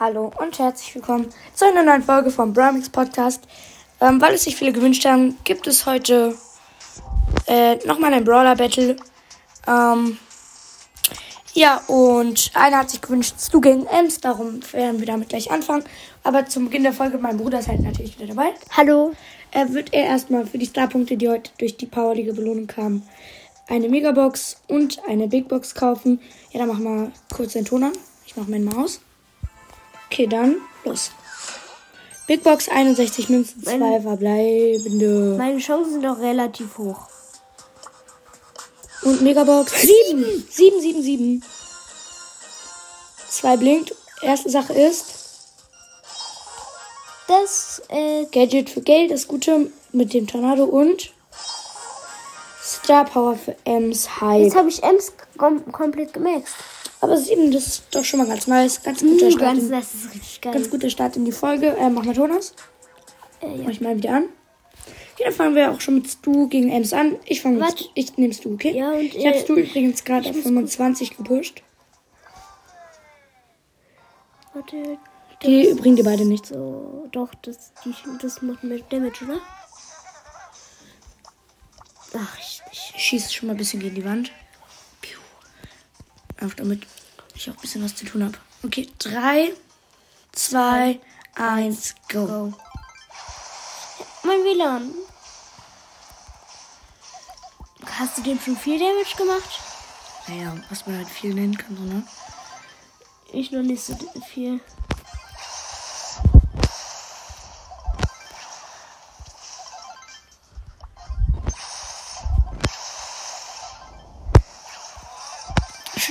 Hallo und herzlich willkommen zu einer neuen Folge vom Bramix Podcast. Ähm, weil es sich viele gewünscht haben, gibt es heute äh, nochmal ein Brawler Battle. Ähm, ja, und einer hat sich gewünscht, du gegen Ems, darum werden wir damit gleich anfangen. Aber zum Beginn der Folge, mein Bruder ist halt natürlich wieder dabei. Hallo. Er wird er erstmal für die Starpunkte, die heute durch die Powerliga Belohnung kamen, eine Megabox und eine Big Box kaufen. Ja, dann machen wir kurz den Ton an. Ich mache meine Maus. Okay, dann los. Big Box 61 Münzen, 2 Meine- verbleibende. Meine Chancen sind doch relativ hoch. Und Megabox 7. 7, 7, 7. 2 blinkt. Erste Sache ist Das, äh, Gadget für Geld, das Gute mit dem Tornado und Star Power für Ems Hype. jetzt habe ich Ems kom komplett gemaxt. Aber 7, das ist doch schon mal ganz nice. Ganz guter Uh, Start. ganz, in, das ist richtig geil. ganz guter Start in die Folge. Äh, mach mal Ton aus. Äh, Mach ja. ich mal wieder an. Okay, dann fangen wir auch schon mit Stu gegen Ems an. Ich fange mit. Stu. Ich nehme Stu, okay? Ja, und, ich habe äh, Stu übrigens gerade auf muss 25 gepusht. Warte. Die bringen dir beide nichts. So, doch, das, die, das macht mehr Damage, oder? Ach, ich, ich. Ich schieße schon mal ein bisschen gegen die Wand. Auch damit ich auch ein bisschen was zu tun habe. Okay, 3, 2, 1, go. Go. Mein WLAN. Hast du dem schon viel Damage gemacht? Naja, was man halt viel nennen kann, so, ne? Ich noch nicht so viel.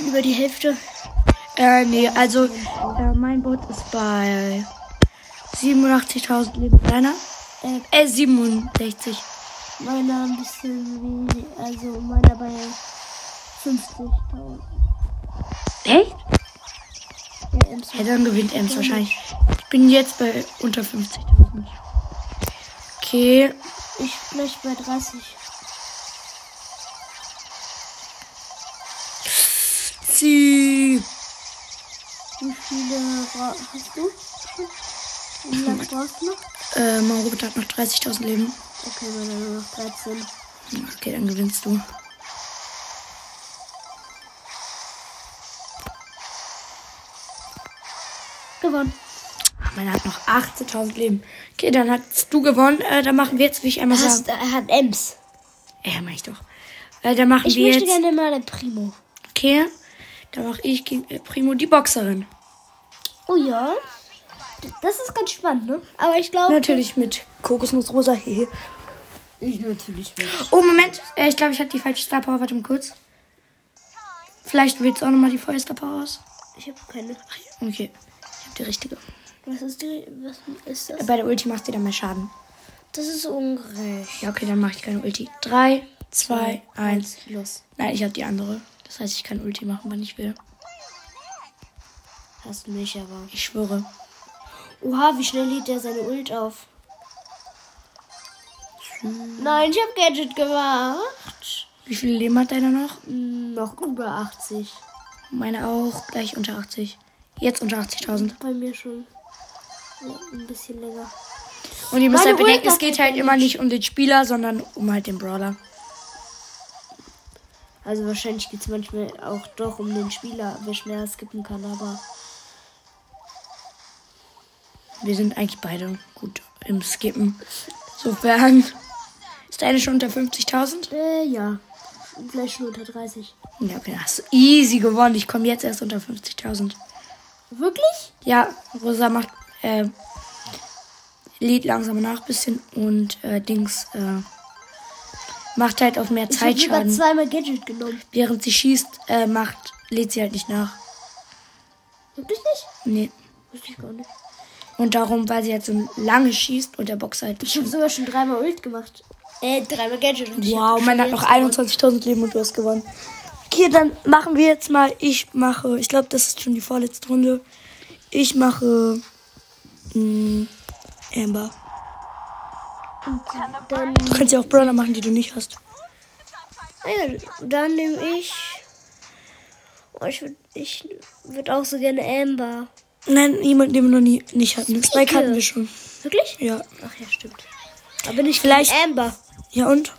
Über die Hälfte. Äh, nee, also äh, mein Bot ist bei 87.000 Leben deiner. Äh, Äh, 67. meiner ein bisschen wenig. Also meiner bei 50.000. Echt? Ja, Ems Ja, dann gewinnt Ems wahrscheinlich. Ich bin jetzt bei unter 50.000. Okay, Ich gleich bei 30. sie. Wie viele hast du? Wie lange brauchst du noch? Äh, mein Robert hat noch 30.000 Leben. Okay, meiner nur noch 13. Okay, dann gewinnst du. Gewonnen. Meiner hat noch 18.000 Leben. Okay, dann hast du gewonnen. Äh, dann machen wir jetzt, wie ich einmal Hast, sage. er hat Ems. Ja, mach ich doch. Äh, dann machen Ich wir möchte jetzt. gerne mal ein Primo. Okay, dann mache ich gegen Primo die Boxerin. Oh ja. Das ist ganz spannend, ne? Aber ich glaube. Natürlich mit Kokosnussrosa. Hehe. Ich natürlich nicht. Oh, Moment. Äh, ich glaube, ich hatte die falsche Star Power. Warte mal kurz. Vielleicht wählst du auch nochmal die Feuer Star Power aus. Ich habe keine. Okay, ich habe die richtige. Was ist die. Was ist das? Bei der Ulti machst du dann mehr Schaden. Das ist ungerecht. Ja, okay, dann mache ich keine Ulti. 3, 2, 1. Los. Nein, ich habe die andere. Das heißt, ich kann Ulti machen, wann ich will. Hast mich aber. Ich schwöre. Oha, wie schnell lädt der seine Ult auf? Nein, ich habe Gadget gemacht. Wie viele Leben hat deiner noch? Hm, Noch über 80. Meine auch. Gleich unter 80. Jetzt unter 80.000. Bei mir schon. Ja, ein bisschen länger. Und ihr müsst Meine halt bedenken, es geht halt immer nicht um den Spieler, sondern um halt den Brawler. Also wahrscheinlich geht es manchmal auch doch um den Spieler, wer schneller skippen kann, aber Wir sind eigentlich beide gut im Skippen. Sofern. Ist deine schon unter 50.000? äh, ja. Vielleicht schon unter 30. Ja, okay, hast du easy gewonnen. Ich komme jetzt erst unter 50.000. Wirklich? Ja, Rosa macht, äh, lädt langsam nach bisschen und, äh, Dings, äh, macht halt auf mehr Ich habe sogar Zeitschaden. zweimal Gadget genommen. Während sie schießt, äh, macht, lädt sie halt nicht nach. Wirklich nicht? Nee. Wusste ich gar nicht. Und darum, weil sie halt so lange schießt und der Boxer halt. Ich habe sogar schon dreimal Ult gemacht. Äh, dreimal Gadget. Und ich Wow, man hat noch gewonnen. 21.000 Leben und du hast gewonnen. Okay, dann machen wir jetzt mal. Ich mache, ich glaube, das ist schon die vorletzte Runde. Ich mache mh, Amber. Dann, Du kannst ja auch Brawler machen, die du nicht hast. ja, dann nehme ich. Oh, ich würde ich würd auch so gerne Amber. Nein, jemand, den wir noch nie nicht hatten. Spike hatten wir schon. Wirklich? Ja. Ach ja, stimmt. Aber nicht Vielleicht- Amber. Ja und?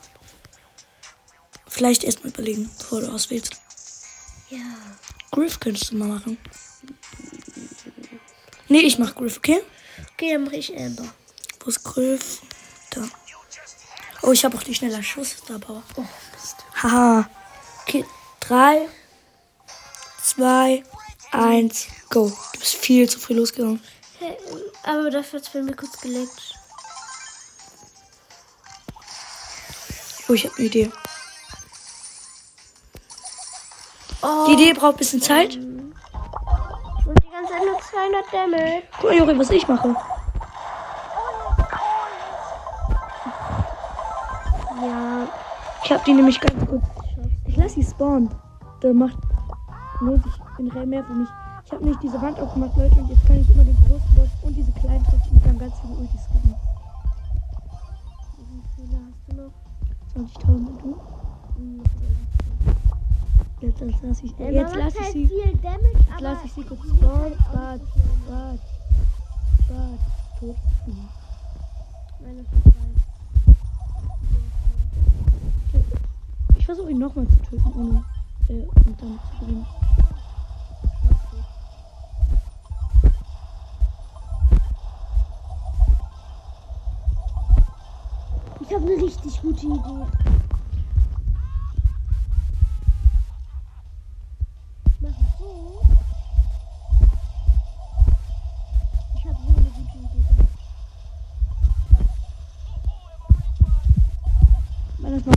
Vielleicht erstmal überlegen, bevor du auswählst. Ja. Griff könntest du mal machen. Nee, ich mach Griff, okay? Okay, dann mache ich Amber. Wo ist Griff? Da. Oh, ich habe auch die schneller Schuss da, Bauer. Oh, Mist. Haha. Okay, drei, zwei, eins, go. Du bist viel zu früh losgegangen. Hey, aber dafür hat es bei mir kurz geleckt. Oh, ich habe eine Idee. Oh. Die Idee braucht ein bisschen Zeit. Und die ganze Zeit nur 200 Damage. Guck mal, Juri, was ich mache. Ich habe die nämlich ganz kurz. Ich lasse sie spawnen. Da macht lohnt sich generell mehr für mich. Ich habe nicht diese Wand aufgemacht, Leute, und jetzt kann ich immer den großen Boss und diese kleinen treffen und dann ganz viele Ultis skippen. Wie viele hast du noch? 20.000 und du? Jetzt lasse ich, Emma jetzt lasse ich halt sie. Damage, Jetzt lasse ich sie kurz spawnen. Bad, Bad, Bad, tot. Mhm. Meine Verteilung. Versuche ihn nochmal zu töten, ohne äh, und dann zu gewinnen. Ich habe eine richtig gute Idee.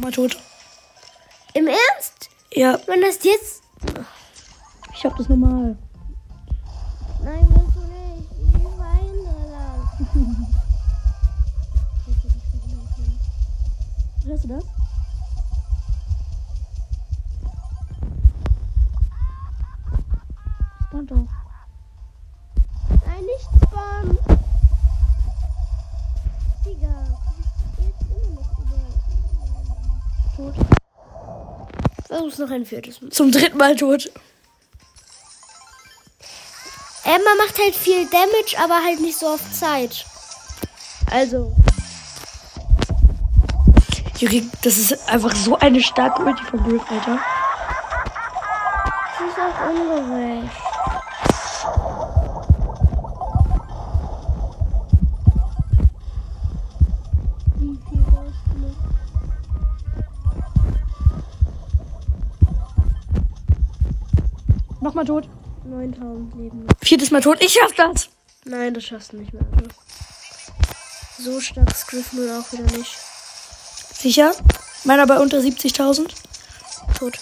Mach ich Ja, Wenn das jetzt. ich habe das normal. Nein, willst du nicht. Ich verhindere das. Hörst du das? Versuch's noch ein viertes Mal. Zum dritten Mal tot. Emma macht halt viel Damage, aber halt nicht so auf Zeit. Also. Juri, das ist einfach so eine starke Ulti von Griff, Alter. Das ist auch ungerecht. Nochmal tot. 9000 Leben. Viertes Mal tot. Ich schaff das. Nein, das schaffst du nicht mehr. So stark ist Griff nun auch wieder nicht. Sicher? Meiner bei unter 70.000. Tot.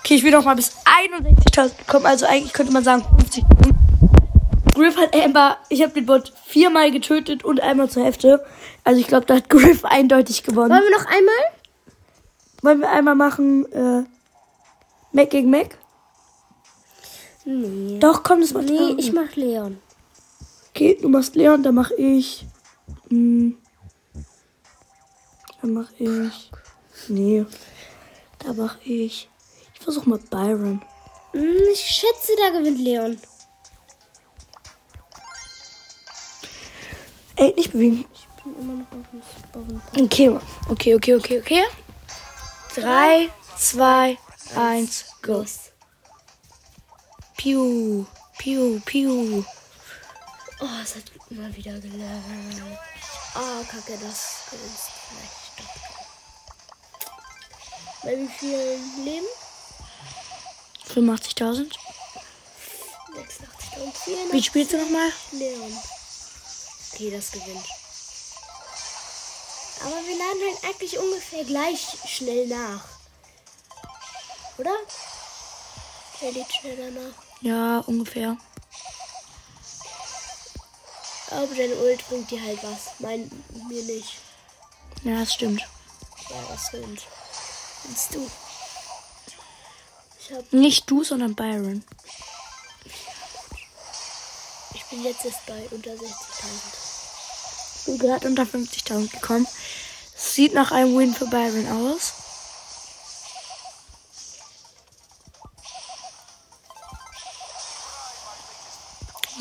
Okay, ich will noch mal bis 61.000 kommen. Also eigentlich könnte man sagen 50. Griff hat Amber, ich habe den Bot viermal getötet und einmal zur Hälfte. Also ich glaube, da hat Griff eindeutig gewonnen. Wollen wir noch einmal? Wollen wir einmal machen, äh, Mac gegen Mac? Nee. Doch, komm, das macht Nee, ich mach Leon. Okay, du machst Leon, dann mach ich. Hm, dann mach ich. Nee. Da mach ich. Ich versuch mal Byron. Hm, Ich schätze, da gewinnt Leon. Ey, nicht bewegen. Ich bin immer noch auf dem Spawn. Okay, okay, okay, okay, okay. Drei, zwei, eins, go. Piu, piu, piu. Oh, es hat mal wieder gelernt. Oh, kacke, das ist vielleicht doch. Bei wie viel Leben? 85.000. 86 und 4. Wie spielst du nochmal? Leon. Okay, das gewinnt. Aber wir laden halt eigentlich ungefähr gleich schnell nach. Oder? Wer lädt schneller nach? Ja, ungefähr. Aber deine Ult bringt dir halt was. Mein, mir nicht. Ja, das stimmt. Ja, das stimmt. Findest du? Ich hab, Nicht du, sondern Byron. ich bin jetzt erst bei unter 60.000. bin gerade unter 50.000 gekommen. Sieht nach einem Win für Byron aus.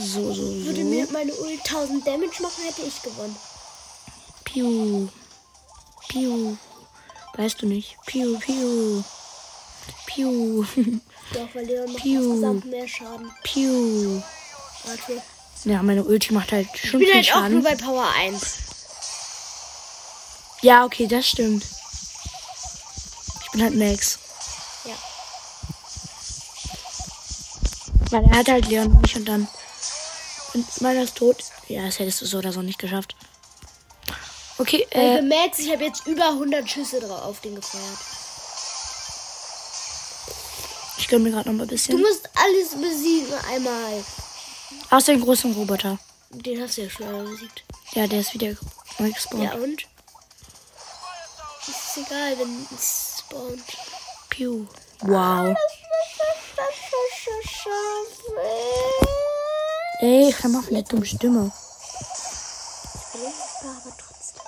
So, so, Würde so. mir meine Ult 1000 Damage machen, hätte ich gewonnen. Piu. Piu. Weißt du nicht? Piu, piu. Piu. Doch, weil Leon macht Piu. insgesamt mehr Schaden. piu. Warte. Ja, meine Ulti macht halt schon Ich bin viel halt auch nur Schaden. bei Power 1. Ja, okay, das stimmt. Ich bin halt Max. Ja. Weil er hat halt Leon nicht und dann. Und meiner ist tot. Ja, das hättest du so oder so nicht geschafft. Okay, Äh, äh, Max, ich habe jetzt über 100 Schüsse drauf auf den gefeuert. ich gönn mir gerade noch mal ein Du bisschen. musst alles besiegen einmal. Außer den großen Roboter. Den hast du ja schon besiegt. Ja, der ist wieder gespawnt. Ja, und? Ist egal, wenn es spawnt. Piu. Wow. Ey, mal auf mit der dummen Stimme. Aber trotzdem.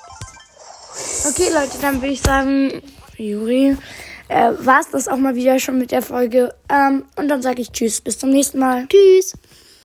Okay, Leute, dann würde ich sagen, Juri, äh, war es das auch mal wieder schon mit der Folge. Ähm, und dann sage ich Tschüss, bis zum nächsten Mal. Tschüss.